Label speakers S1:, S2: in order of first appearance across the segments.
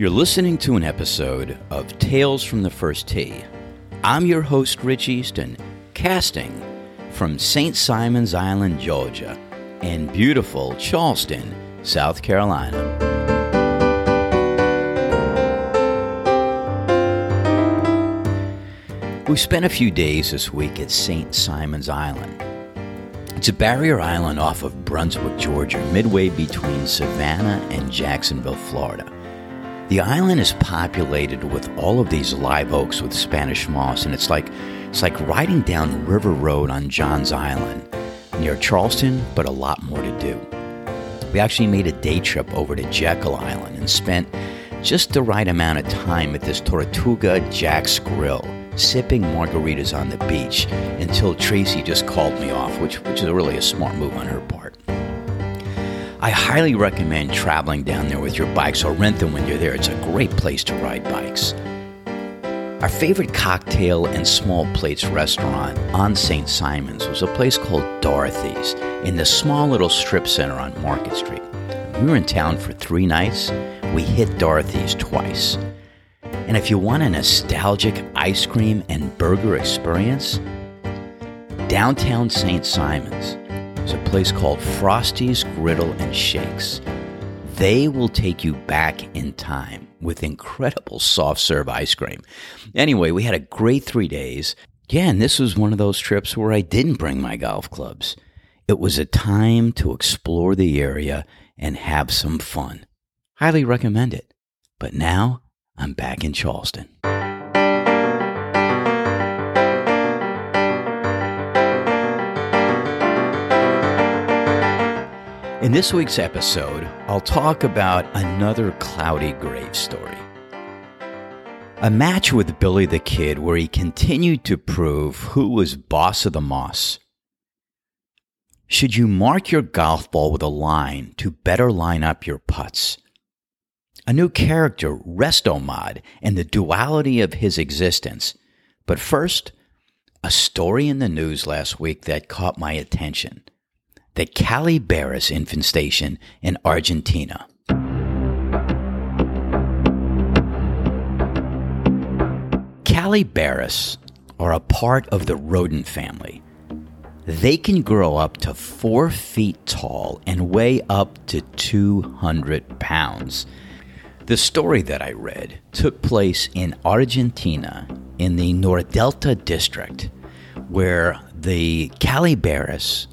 S1: You're listening to an episode of Tales from the First Tee. I'm your host, Rich Easton, casting from St. Simons Island, Georgia, and beautiful Charleston, South Carolina. We spent a few days this week at St. Simons Island. It's a barrier island off of Brunswick, Georgia, midway between Savannah and Jacksonville, Florida. The island is populated with all of these live oaks with Spanish moss, and it's like it's like riding down River Road on Johns Island near Charleston, but a lot more to do. We actually made a day trip over to Jekyll Island and spent just the right amount of time at this Tortuga Jack's Grill, sipping margaritas on the beach until Tracy just called me off, which, which is really a smart move on her part. I highly recommend traveling down there with your bikes or rent them when you're there. It's a great place to ride bikes. Our favorite cocktail and small plates restaurant on St. Simons was a place called Dorothy's in the small little strip center on Market Street. We were in town for three nights. We hit Dorothy's twice. And if you want a nostalgic ice cream and burger experience, downtown St. Simons is a place called Frosty's Griddle and Shakes. They will take you back in time with incredible soft serve ice cream. Anyway, we had a great three days. And this was one of those trips where I didn't bring my golf clubs. It was a time to explore the area and have some fun. Highly recommend it. But now I'm back in Charleston. In this week's episode, I'll talk about another Cloudy Grave story. A match with Billy the Kid where he continued to prove who was boss of the moss. Should you mark your golf ball with a line to better line up your putts? A new character, Restomod, and the duality of his existence. But first, a story in the news last week that caught my attention the Calibaris infestation in Argentina. Calibaris are a part of the rodent family. They can grow up to four feet tall and weigh up to 200 pounds. The story that I read took place in Argentina in the Nordelta district, where the Calibaris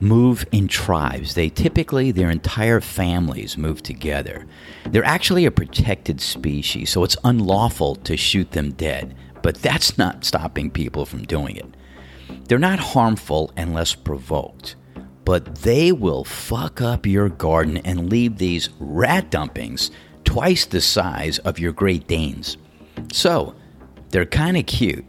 S1: move in tribes. They typically, their entire families move together. They're actually a protected species, so it's unlawful to shoot them dead, but that's not stopping people from doing it. They're not harmful unless provoked, but they will fuck up your garden and leave these rat dumpings twice the size of your Great Danes. So, they're kind of cute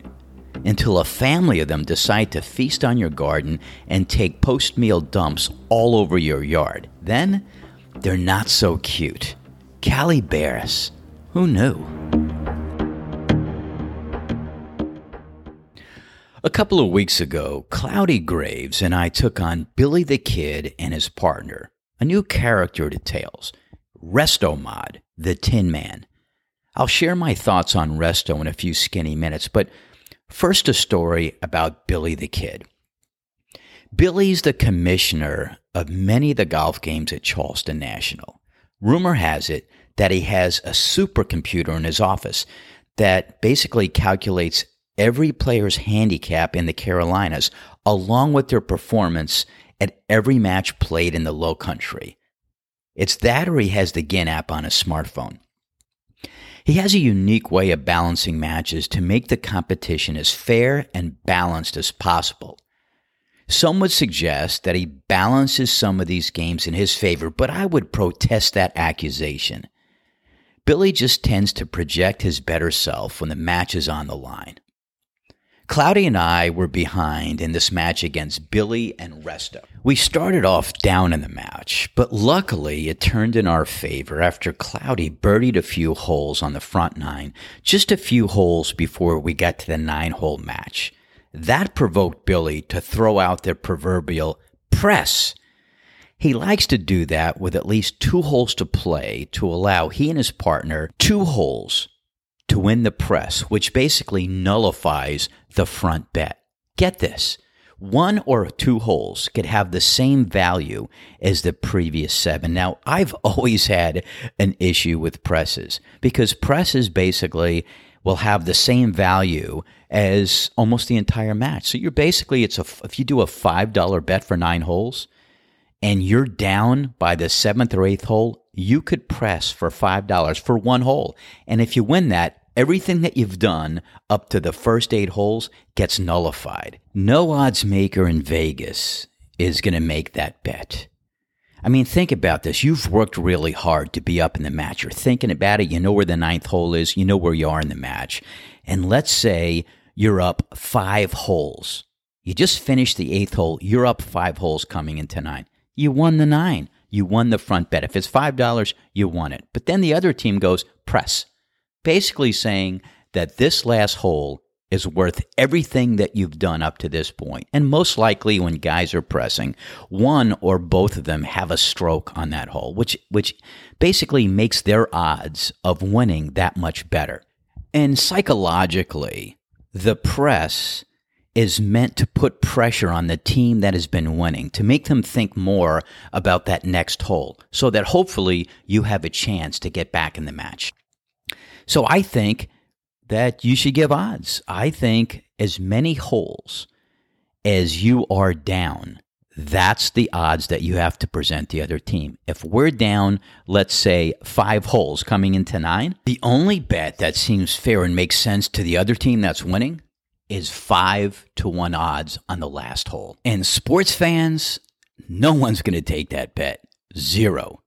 S1: until a family of them decide to feast on your garden and take post meal dumps all over your yard. Then they're not so cute. Calibaris. Who knew? A couple of weeks ago, Cloudy Graves and I took on Billy the Kid and his partner, a new character to Tales, Restomod, the Tin Man. I'll share my thoughts on Resto in a few skinny minutes, but First, a story about Billy the Kid. Billy's the commissioner of many of the golf games at Charleston National. Rumor has it that he has a supercomputer in his office that basically calculates every player's handicap in the Carolinas along with their performance at every match played in the low country. It's that or he has the GHIN app on his smartphone. He has a unique way of balancing matches to make the competition as fair and balanced as possible. Some would suggest that he balances some of these games in his favor, but I would protest that accusation. Billy just tends to project his better self when the match is on the line. Cloudy and I were behind in this match against Billy and Resto. We started off down in the match, but luckily it turned in our favor after Cloudy birdied a few holes on the front nine, just a few holes before we got to the nine hole match. That provoked Billy to throw out their proverbial press. He likes to do that with at least two holes to play to allow he and his partner two holes to win the press, which basically nullifies the front bet. Get this. One or two holes could have the same value as the previous seven. Now, I've always had an issue with presses because presses basically will have the same value as almost the entire match. So you're basically, it's a, if you do a $5 bet for nine holes, and you're down by the seventh or eighth hole, you could press for $5 for one hole. And if you win that, everything that you've done up to the first eight holes gets nullified. No odds maker in Vegas is going to make that bet. I mean, think about this. You've worked really hard to be up in the match. You're thinking about it. You know where the ninth hole is. You know where you are in the match. And let's say you're up five holes. You just finished the eighth hole. You're up five holes coming into nine you won the nine. You won the front bet. If it's $5, you won it. But then the other team goes press, basically saying that this last hole is worth everything that you've done up to this point. And most likely when guys are pressing, one or both of them have a stroke on that hole, which which basically makes their odds of winning that much better. And psychologically, the press is meant to put pressure on the team that has been winning, to make them think more about that next hole, so that hopefully you have a chance to get back in the match. So I think that you should give odds. I think as many holes as you are down, that's the odds that you have to present the other team. If we're down, let's say five holes coming into nine, the only bet that seems fair and makes sense to the other team that's winning is five to one odds on the last hole. And sports fans, no one's going to take that bet. Zero.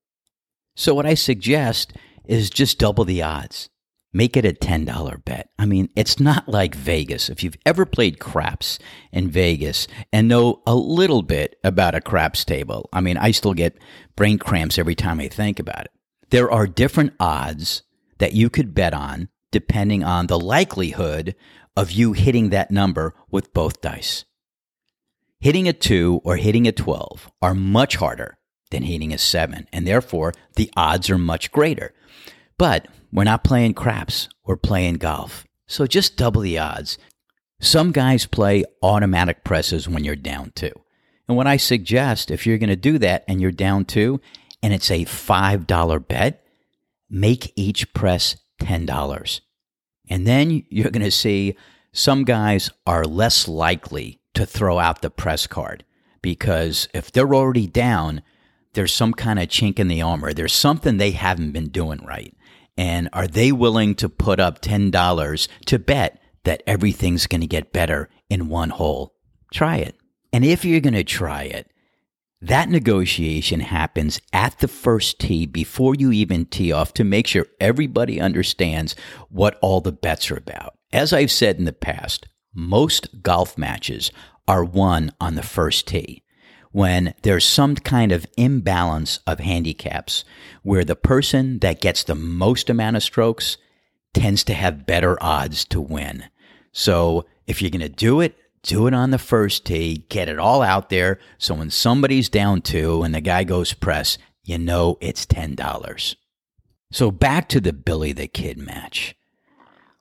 S1: So, what I suggest is just double the odds. Make it a $10 bet. I mean, it's not like Vegas. If you've ever played craps in Vegas and know a little bit about a craps table, I mean, I still get brain cramps every time I think about it. There are different odds that you could bet on depending on the likelihood of you hitting that number with both dice. Hitting a 2 or hitting a 12 are much harder than hitting a 7, and therefore the odds are much greater. But we're not playing craps, we're playing golf. So just double the odds. Some guys play automatic presses when you're down 2. And what I suggest, if you're going to do that and you're down 2 and it's a $5 bet, make each press $10. And then you're going to see some guys are less likely to throw out the press card because if they're already down, there's some kind of chink in the armor. There's something they haven't been doing right. And are they willing to put up $10 to bet that everything's going to get better in one hole? Try it. And if you're going to try it, that negotiation happens at the first tee before you even tee off to make sure everybody understands what all the bets are about. As I've said in the past, most golf matches are won on the first tee when there's some kind of imbalance of handicaps where the person that gets the most amount of strokes tends to have better odds to win. So if you're going to do it, do it on the first tee, get it all out there. So when somebody's down two and the guy goes press, you know it's $10. So back to the Billy the Kid match.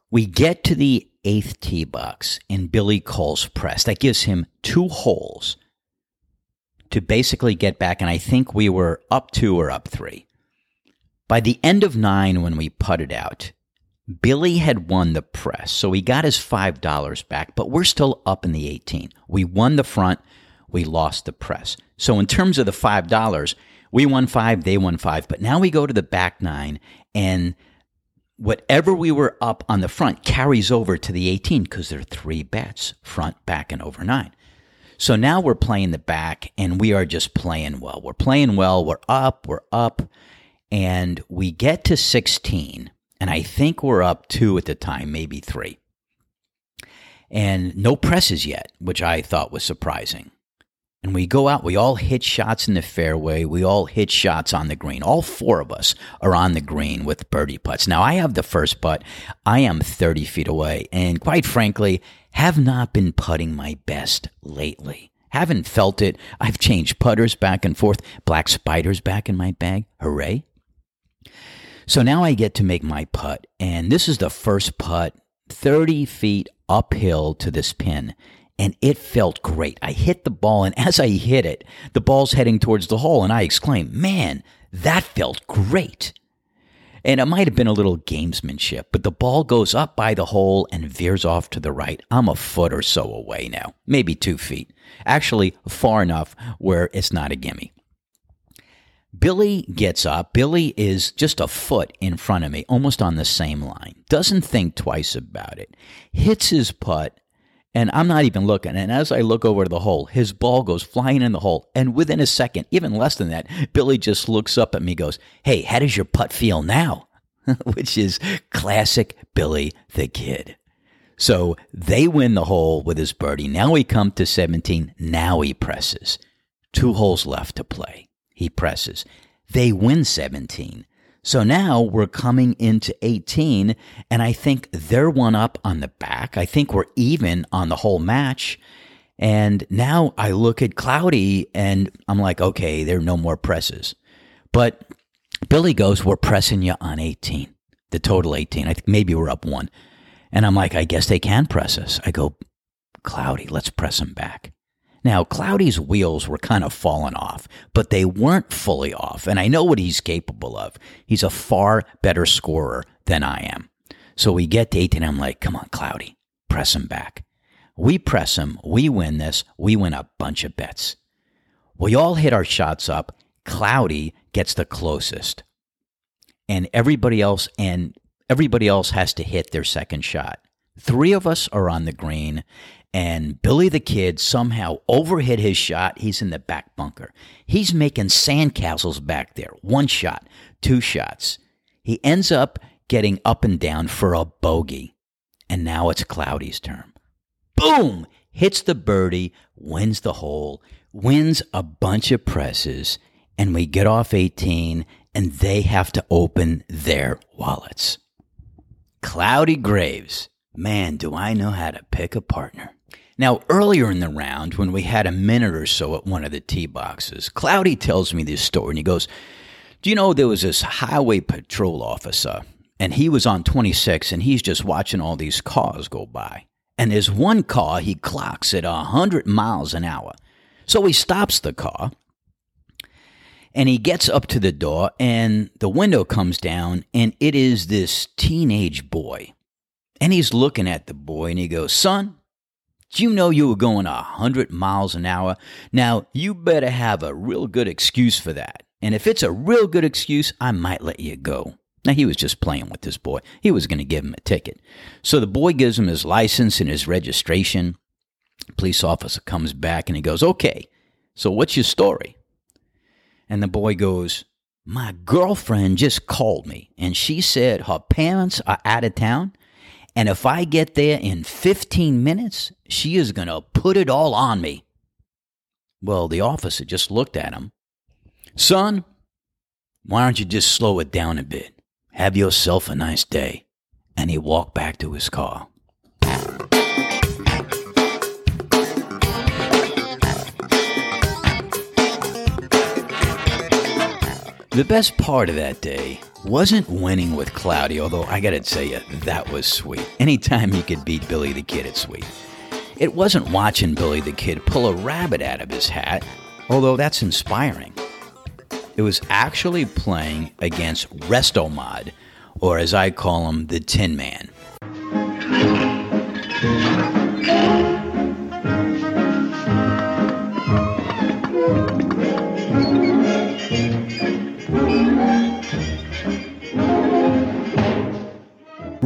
S1: We get to the eighth tee box and Billy calls press. That gives him two holes to basically get back. And I think we were up two or up three. By the end of nine, when we putted out, Billy had won the press, so he got his $5 back, but we're still up in the 18. We won the front, we lost the press. So in terms of the $5, we won 5, they won 5, but now we go to the back 9 and whatever we were up on the front carries over to the 18 because there are three bets, front, back and over 9. So now we're playing the back and we are just playing well. We're playing well, we're up, we're up and we get to 16 and I think we're up two at the time, maybe three. And no presses yet, which I thought was surprising. And we go out, we all hit shots in the fairway, we all hit shots on the green. All four of us are on the green with birdie putts. Now, I have the first putt. I am 30 feet away, and quite frankly, have not been putting my best lately. Haven't felt it. I've changed putters back and forth. Black spiders back in my bag. Hooray. So now I get to make my putt. And this is the first putt 30 feet uphill to this pin. And it felt great. I hit the ball, and as I hit it, the ball's heading towards the hole, and I exclaim, Man, that felt great. And it might have been a little gamesmanship, but the ball goes up by the hole and veers off to the right. I'm a foot or so away now, maybe two feet. Actually, far enough where it's not a gimme. Billy gets up. Billy is just a foot in front of me, almost on the same line. Doesn't think twice about it. Hits his putt, and I'm not even looking. And as I look over to the hole, his ball goes flying in the hole. And within a second, even less than that, Billy just looks up at me goes, Hey, how does your putt feel now? Which is classic Billy the Kid. So they win the hole with his birdie. Now we come to 17. Now he presses. Two holes left to play. He presses. They win 17. So now we're coming into 18, and I think they're one up on the back. I think we're even on the whole match. And now I look at Cloudy and I'm like, okay, there are no more presses. But Billy goes, we're pressing you on 18, the total 18. I think maybe we're up one. And I'm like, I guess they can press us. I go, Cloudy, let's press them back. Now, Cloudy's wheels were kind of falling off, but they weren't fully off, and I know what he's capable of. He's a far better scorer than I am. So we get to 18, I'm like, come on, Cloudy, press him back. We press him, we win this, we win a bunch of bets. We all hit our shots up. Cloudy gets the closest. And everybody else and everybody else has to hit their second shot. Three of us are on the green, and Billy the Kid somehow overhit his shot. He's in the back bunker. He's making sandcastles back there. One shot, two shots. He ends up getting up and down for a bogey. And now it's Cloudy's turn. Boom! Hits the birdie, wins the hole, wins a bunch of presses, and we get off 18, and they have to open their wallets. Cloudy Graves. Man, do I know how to pick a partner. Now, earlier in the round, when we had a minute or so at one of the tee boxes, Cloudy tells me this story and he goes, Do you know there was this highway patrol officer and he was on 26 and he's just watching all these cars go by. And there's one car he clocks at 100 miles an hour. So he stops the car and he gets up to the door and the window comes down and it is this teenage boy. And he's looking at the boy and he goes, Son, you know you were going a 100 miles an hour? Now, you better have a real good excuse for that. And if it's a real good excuse, I might let you go. Now, he was just playing with this boy. He was going to give him a ticket. So the boy gives him his license and his registration. Police officer comes back and he goes, Okay, so what's your story? And the boy goes, My girlfriend just called me and she said her parents are out of town and if I get there in 15 minutes, she is going to put it all on me. Well, the officer just looked at him. Son, why don't you just slow it down a bit? Have yourself a nice day. And he walked back to his car. The best part of that day wasn't winning with Cloudy, although I gotta tell you, that was sweet. Anytime you could beat Billy the Kid, it's sweet. It wasn't watching Billy the Kid pull a rabbit out of his hat, although that's inspiring. It was actually playing against Restomod, or as I call him, the Tin Man.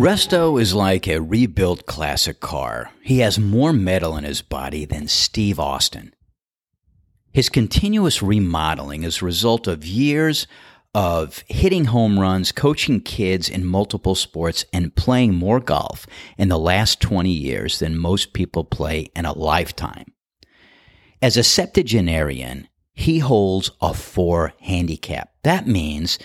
S1: Resto is like a rebuilt classic car. He has more metal in his body than Steve Austin. His continuous remodeling is a result of years of hitting home runs, coaching kids in multiple sports, and playing more golf in the last 20 years than most people play in a lifetime. As a septuagenarian, he holds a four handicap. That means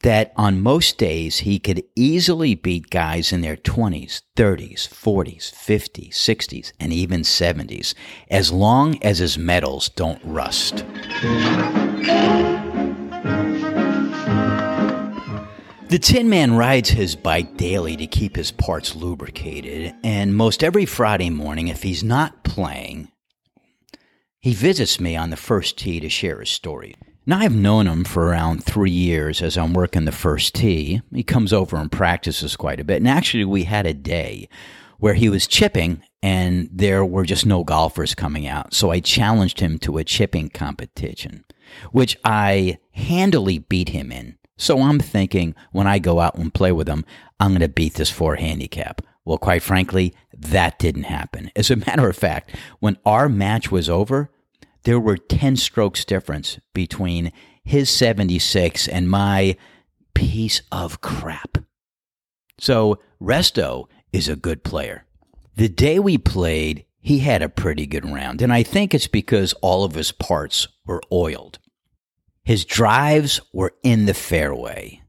S1: that on most days he could easily beat guys in their 20s, 30s, 40s, 50s, 60s, and even 70s, as long as his metals don't rust. The Tin Man rides his bike daily to keep his parts lubricated, and most every Friday morning, if he's not playing, he visits me on the first tee to share his story. Now, I've known him for around three years as I'm working the first tee. He comes over and practices quite a bit. And actually, we had a day where he was chipping and there were just no golfers coming out. So I challenged him to a chipping competition, which I handily beat him in. So I'm thinking when I go out and play with him, I'm going to beat this four handicap. Well, quite frankly, that didn't happen. As a matter of fact, when our match was over, there were 10 strokes difference between his 76 and my piece of crap. So Resto is a good player. The day we played, he had a pretty good round, and I think it's because all of his parts were oiled. His drives were in the fairway,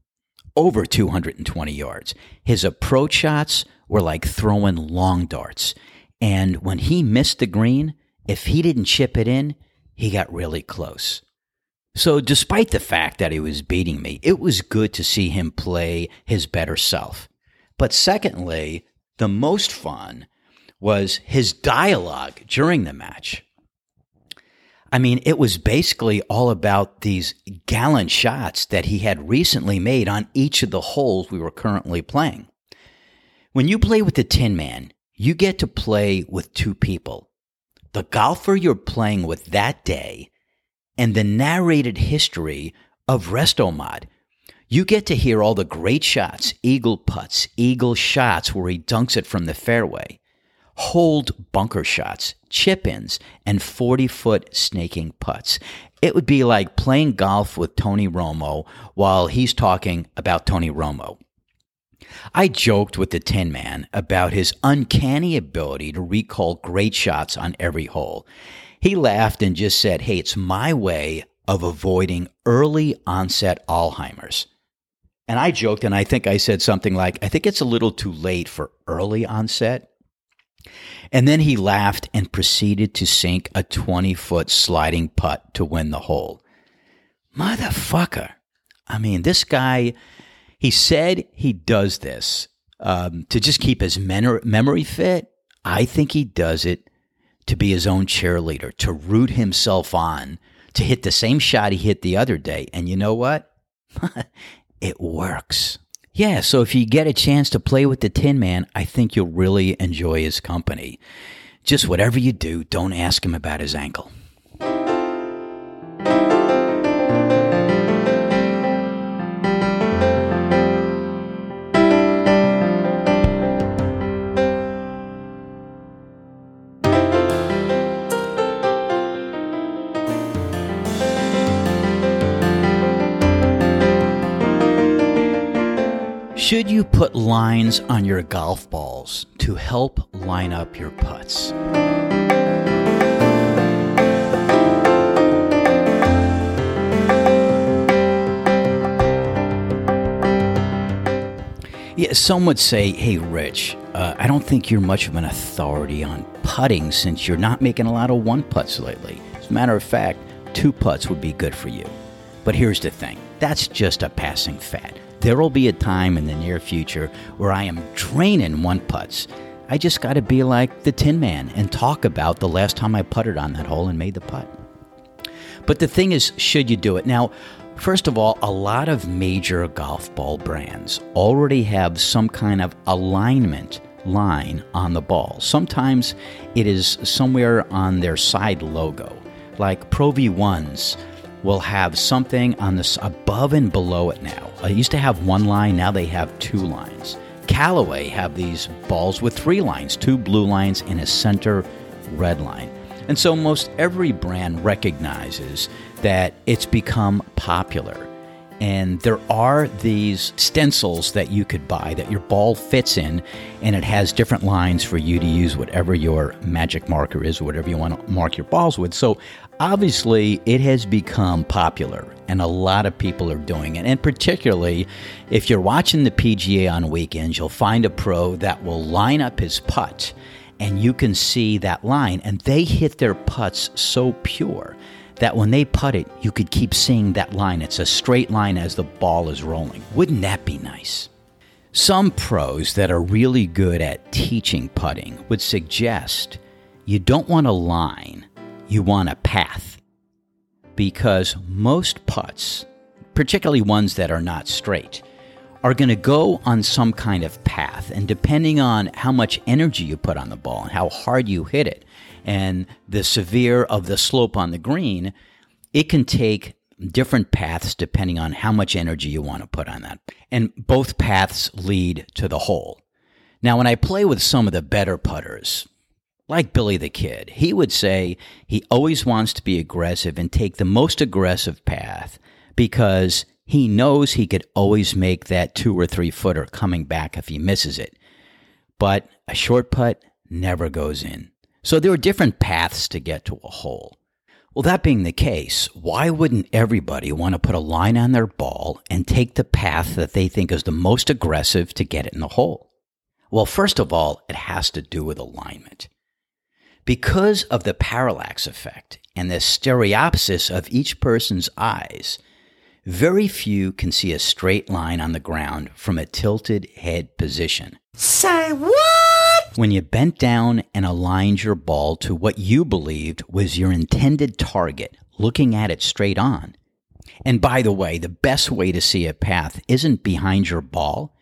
S1: over 220 yards. His approach shots were like throwing long darts. And when he missed the green, if he didn't chip it in, he got really close. So, despite the fact that he was beating me, it was good to see him play his better self. But secondly, the most fun was his dialogue during the match. I mean, it was basically all about these gallant shots that he had recently made on each of the holes we were currently playing. When you play with the Tin Man, you get to play with two people the golfer you're playing with that day and the narrated history of Restomod. You get to hear all the great shots, eagle putts, eagle shots where he dunks it from the fairway hold bunker shots, chip ins, and 40 foot snaking putts. It would be like playing golf with Tony Romo while he's talking about Tony Romo. I joked with the Tin Man about his uncanny ability to recall great shots on every hole. He laughed and just said, Hey, it's my way of avoiding early onset Alzheimer's. And I joked, and I think I said something like, I think it's a little too late for early onset. And then he laughed and proceeded to sink a 20 foot sliding putt to win the hole. Motherfucker. I mean, this guy, he said he does this um, to just keep his memory fit. I think he does it to be his own cheerleader, to root himself on, to hit the same shot he hit the other day. And you know what? it works. Yeah, so if you get a chance to play with the Tin Man, I think you'll really enjoy his company. Just whatever you do, don't ask him about his ankle. Put lines on your golf balls to help line up your putts? Yeah, some would say, hey, Rich, uh, I don't think you're much of an authority on putting since you're not making a lot of one putts lately. As a matter of fact, two putts would be good for you. But here's the thing that's just a passing fad. There will be a time in the near future where I am draining one putts. I just got to be like the Tin Man and talk about the last time I putted on that hole and made the putt. But the thing is, should you do it? Now, first of all, a lot of major golf ball brands already have some kind of alignment line on the ball. Sometimes it is somewhere on their side logo, like Pro V1s will have something on this above and below it now. Uh, I used to have one line, now they have two lines. Callaway have these balls with three lines, two blue lines and a center red line. And so most every brand recognizes that it's become popular. And there are these stencils that you could buy that your ball fits in, and it has different lines for you to use whatever your magic marker is, or whatever you want to mark your balls with. So obviously, it has become popular, and a lot of people are doing it. And particularly, if you're watching the PGA on weekends, you'll find a pro that will line up his putt, and you can see that line, and they hit their putts so pure that when they putt it, you could keep seeing that line. It's a straight line as the ball is rolling. Wouldn't that be nice? Some pros that are really good at teaching putting would suggest you don't want a line, you want a path. Because most putts, particularly ones that are not straight, are going to go on some kind of path. And depending on how much energy you put on the ball and how hard you hit it, and the severe of the slope on the green, it can take different paths depending on how much energy you want to put on that. And both paths lead to the hole. Now, when I play with some of the better putters, like Billy the Kid, he would say he always wants to be aggressive and take the most aggressive path because he knows he could always make that two or three footer coming back if he misses it. But a short putt never goes in. So there are different paths to get to a hole. Well, that being the case, why wouldn't everybody want to put a line on their ball and take the path that they think is the most aggressive to get it in the hole? Well, first of all, it has to do with alignment. Because of the parallax effect and the stereopsis of each person's eyes, very few can see a straight line on the ground from a tilted head position.
S2: Say what?
S1: When you bent down and aligned your ball to what you believed was your intended target, looking at it straight on. And by the way, the best way to see a path isn't behind your ball.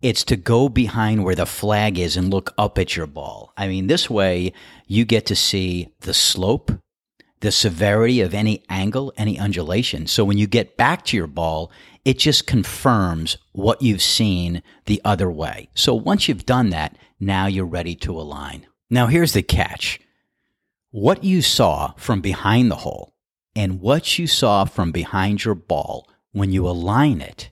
S1: It's to go behind where the flag is and look up at your ball. I mean, this way you get to see the slope, the severity of any angle, any undulation. So when you get back to your ball, it just confirms what you've seen the other way. So once you've done that, now you're ready to align. Now here's the catch. What you saw from behind the hole and what you saw from behind your ball when you align it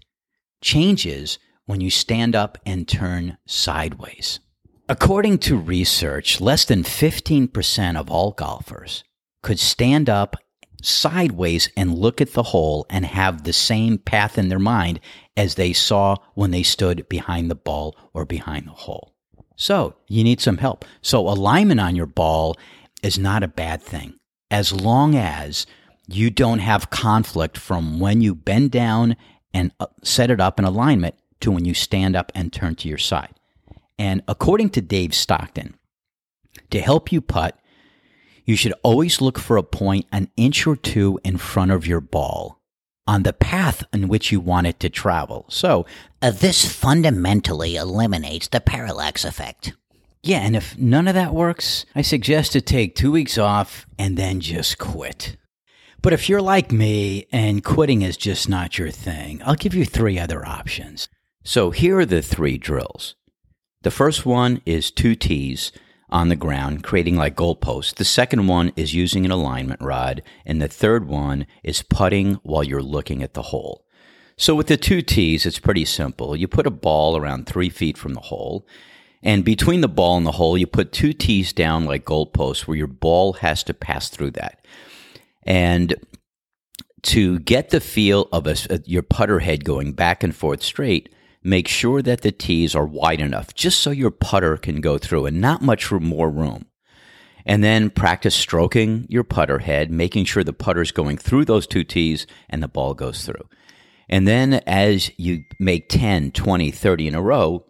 S1: changes when you stand up and turn sideways. According to research, less than 15% of all golfers could stand up sideways and look at the hole and have the same path in their mind as they saw when they stood behind the ball or behind the hole. So you need some help. So alignment on your ball is not a bad thing as long as you don't have conflict from when you bend down and uh, set it up in alignment to when you stand up and turn to your side. And according to Dave Stockton, to help you putt, you should always look for a point an inch or two in front of your ball on the path in which you want it to travel. So,
S2: uh, this fundamentally eliminates the parallax effect.
S1: Yeah, and if none of that works, I suggest to take two weeks off and then just quit. But if you're like me and quitting is just not your thing, I'll give you three other options. So here are the three drills. The first one is two tees on the ground, creating like goalposts. The second one is using an alignment rod. And the third one is putting while you're looking at the hole. So with the two tees, it's pretty simple. You put a ball around three feet from the hole. And between the ball and the hole, you put two tees down like goalposts where your ball has to pass through that. And to get the feel of a, your putter head going back and forth straight, make sure that the tees are wide enough just so your putter can go through and not much more room. And then practice stroking your putter head, making sure the putter is going through those two tees and the ball goes through. And then as you make 10, 20, 30 in a row,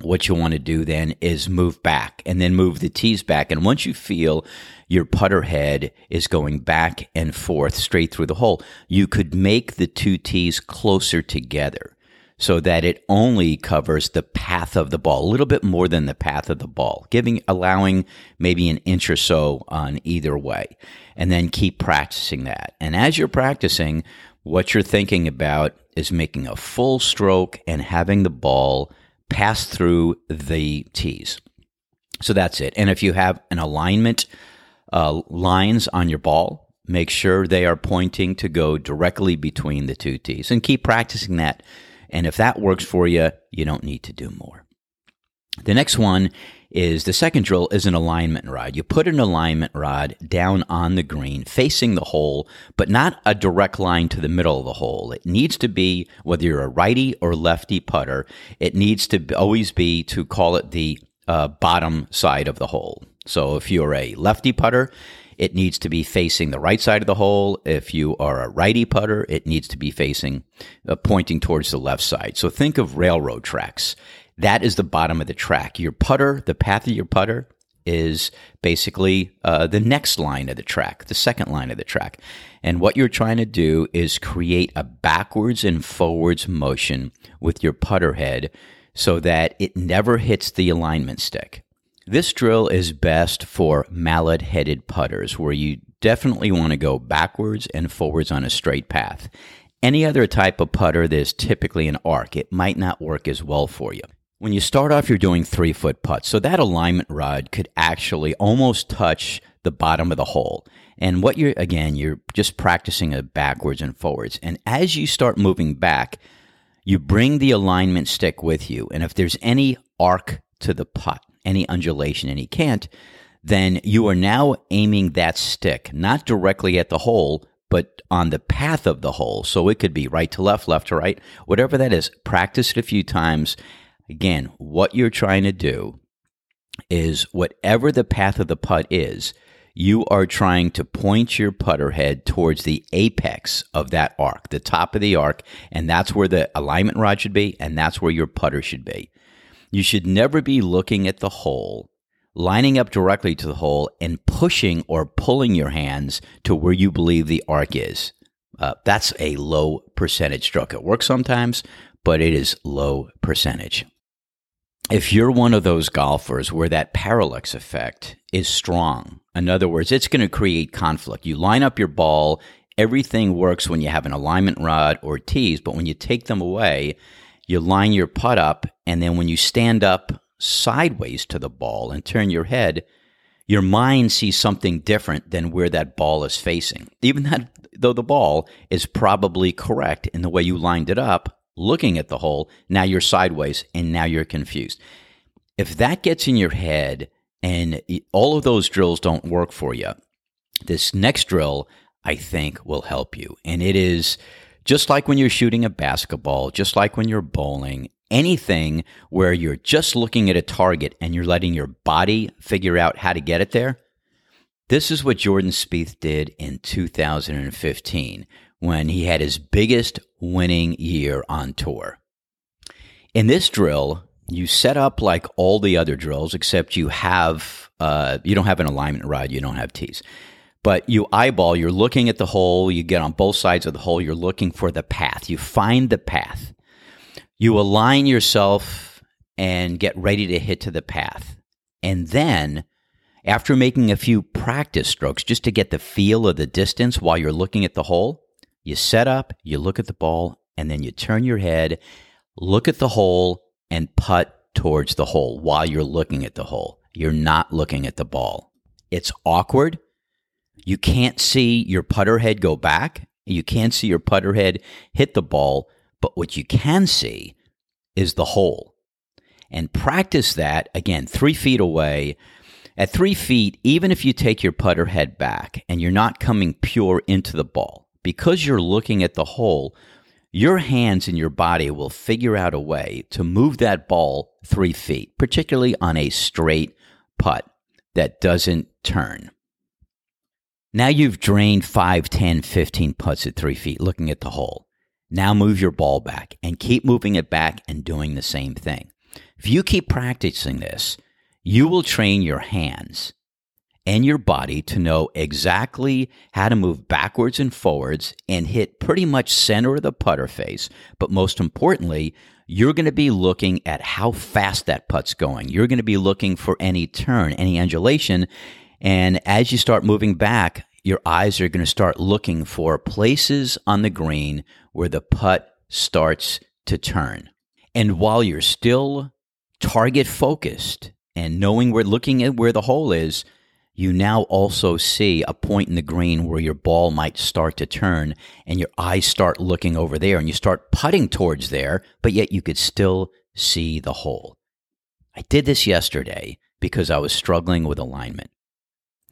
S1: what you want to do then is move back and then move the tees back. And once you feel your putter head is going back and forth straight through the hole, you could make the two tees closer together so that it only covers the path of the ball, a little bit more than the path of the ball, giving allowing maybe an inch or so on either way. And then keep practicing that. And as you're practicing, what you're thinking about is making a full stroke and having the ball pass through the tees. So that's it. And if you have an alignment uh, lines on your ball, Make sure they are pointing to go directly between the two tees and keep practicing that. And if that works for you, you don't need to do more. The next one is the second drill is an alignment rod. You put an alignment rod down on the green facing the hole, but not a direct line to the middle of the hole. It needs to be, whether you're a righty or lefty putter, it needs to always be to call it the uh, bottom side of the hole. So if you're a lefty putter, it needs to be facing the right side of the hole. If you are a righty putter, it needs to be facing, uh, pointing towards the left side. So think of railroad tracks. That is the bottom of the track. Your putter, the path of your putter, is basically uh, the next line of the track, the second line of the track. And what you're trying to do is create a backwards and forwards motion with your putter head so that it never hits the alignment stick. This drill is best for mallet headed putters where you definitely want to go backwards and forwards on a straight path. Any other type of putter, there's typically an arc. It might not work as well for you. When you start off, you're doing three foot putts. So that alignment rod could actually almost touch the bottom of the hole. And what you're, again, you're just practicing a backwards and forwards. And as you start moving back, you bring the alignment stick with you. And if there's any arc to the putt, any undulation, any cant, then you are now aiming that stick not directly at the hole, but on the path of the hole. So it could be right to left, left to right, whatever that is. Practice it a few times Again, what you're trying to do is whatever the path of the putt is, you are trying to point your putter head towards the apex of that arc, the top of the arc, and that's where the alignment rod should be, and that's where your putter should be. You should never be looking at the hole, lining up directly to the hole, and pushing or pulling your hands to where you believe the arc is. Uh, that's a low percentage stroke. It works sometimes, but it is low percentage if you're one of those golfers where that parallax effect is strong, in other words, it's going to create conflict. You line up your ball, everything works when you have an alignment rod or tees, but when you take them away, you line your putt up, and then when you stand up sideways to the ball and turn your head, your mind sees something different than where that ball is facing. Even that, though the ball is probably correct in the way you lined it up, looking at the hole. Now you're sideways and now you're confused. If that gets in your head and all of those drills don't work for you, this next drill, I think, will help you. And it is just like when you're shooting a basketball, just like when you're bowling, anything where you're just looking at a target and you're letting your body figure out how to get it there. This is what Jordan Spieth did in 2015 when he had his biggest winning year on tour. In this drill, you set up like all the other drills, except you have uh, you don't have an alignment rod, you don't have tees. But you eyeball, you're looking at the hole, you get on both sides of the hole, you're looking for the path. You find the path. You align yourself and get ready to hit to the path. And then, after making a few practice strokes just to get the feel of the distance while you're looking at the hole, you set up, you look at the ball, and then you turn your head, look at the hole, and putt towards the hole while you're looking at the hole. You're not looking at the ball. It's awkward. You can't see your putter head go back. You can't see your putter head hit the ball. But what you can see is the hole. And practice that again, three feet away. At three feet, even if you take your putter head back and you're not coming pure into the ball, because you're looking at the hole, your hands and your body will figure out a way to move that ball three feet, particularly on a straight putt that doesn't turn. Now you've drained 5, 10, 15 putts at three feet looking at the hole. Now move your ball back and keep moving it back and doing the same thing. If you keep practicing this, you will train your hands and your body to know exactly how to move backwards and forwards and hit pretty much center of the putter face. But most importantly, you're going to be looking at how fast that putt's going. You're going to be looking for any turn, any undulation. And as you start moving back, your eyes are going to start looking for places on the green where the putt starts to turn. And while you're still target focused and knowing we're looking at where the hole is, you now also see a point in the green where your ball might start to turn and your eyes start looking over there and you start putting towards there, but yet you could still see the hole. I did this yesterday because I was struggling with alignment.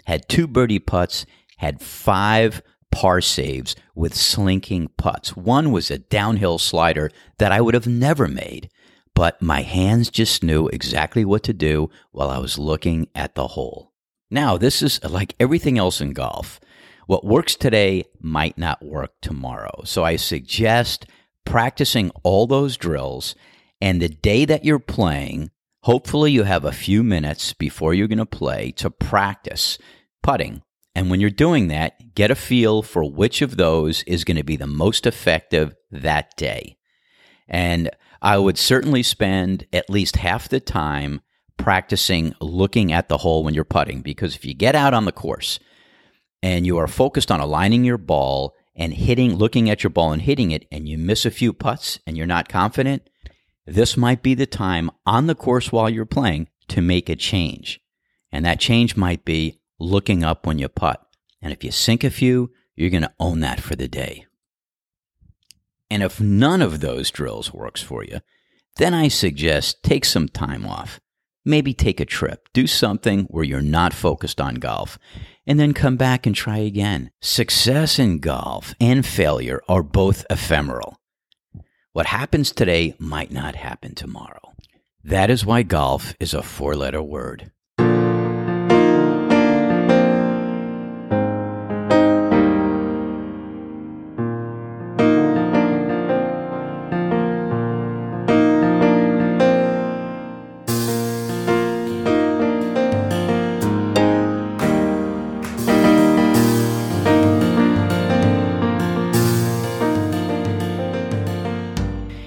S1: Had two birdie putts, had five par saves with slinking putts. One was a downhill slider that I would have never made, but my hands just knew exactly what to do while I was looking at the hole. Now, this is like everything else in golf. What works today might not work tomorrow. So I suggest practicing all those drills. And the day that you're playing, hopefully you have a few minutes before you're going to play to practice putting. And when you're doing that, get a feel for which of those is going to be the most effective that day. And I would certainly spend at least half the time practicing looking at the hole when you're putting because if you get out on the course and you are focused on aligning your ball and hitting, looking at your ball and hitting it, and you miss a few putts and you're not confident, this might be the time on the course while you're playing to make a change. And that change might be looking up when you putt. And if you sink a few, you're going to own that for the day. And if none of those drills works for you, then I suggest take some time off maybe take a trip, do something where you're not focused on golf, and then come back and try again. Success in golf and failure are both ephemeral. What happens today might not happen tomorrow. That is why golf is a four letter word.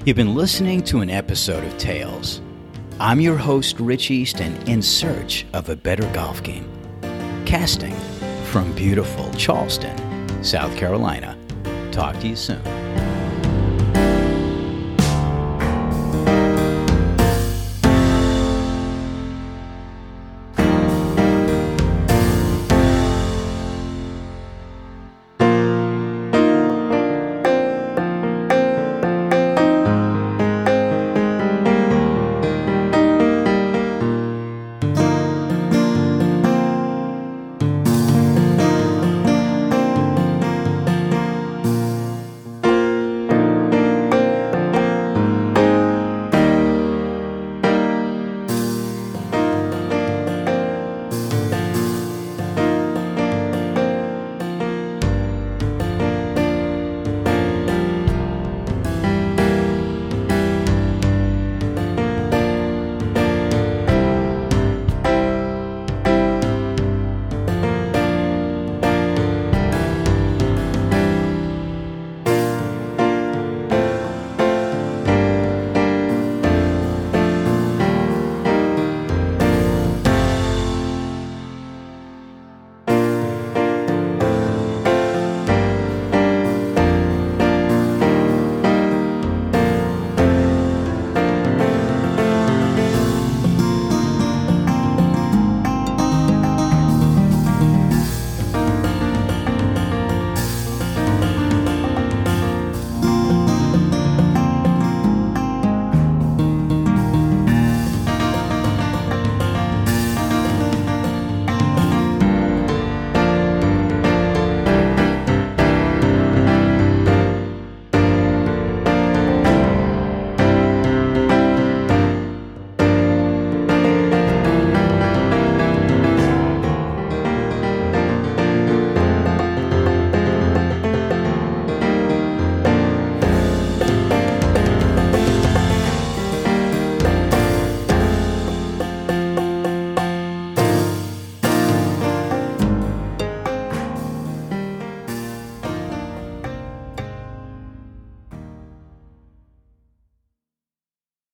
S1: You've been listening to an episode of Tales. I'm your host, Rich East, and in search of a better golf game. Casting from beautiful Charleston, South Carolina. Talk to you soon.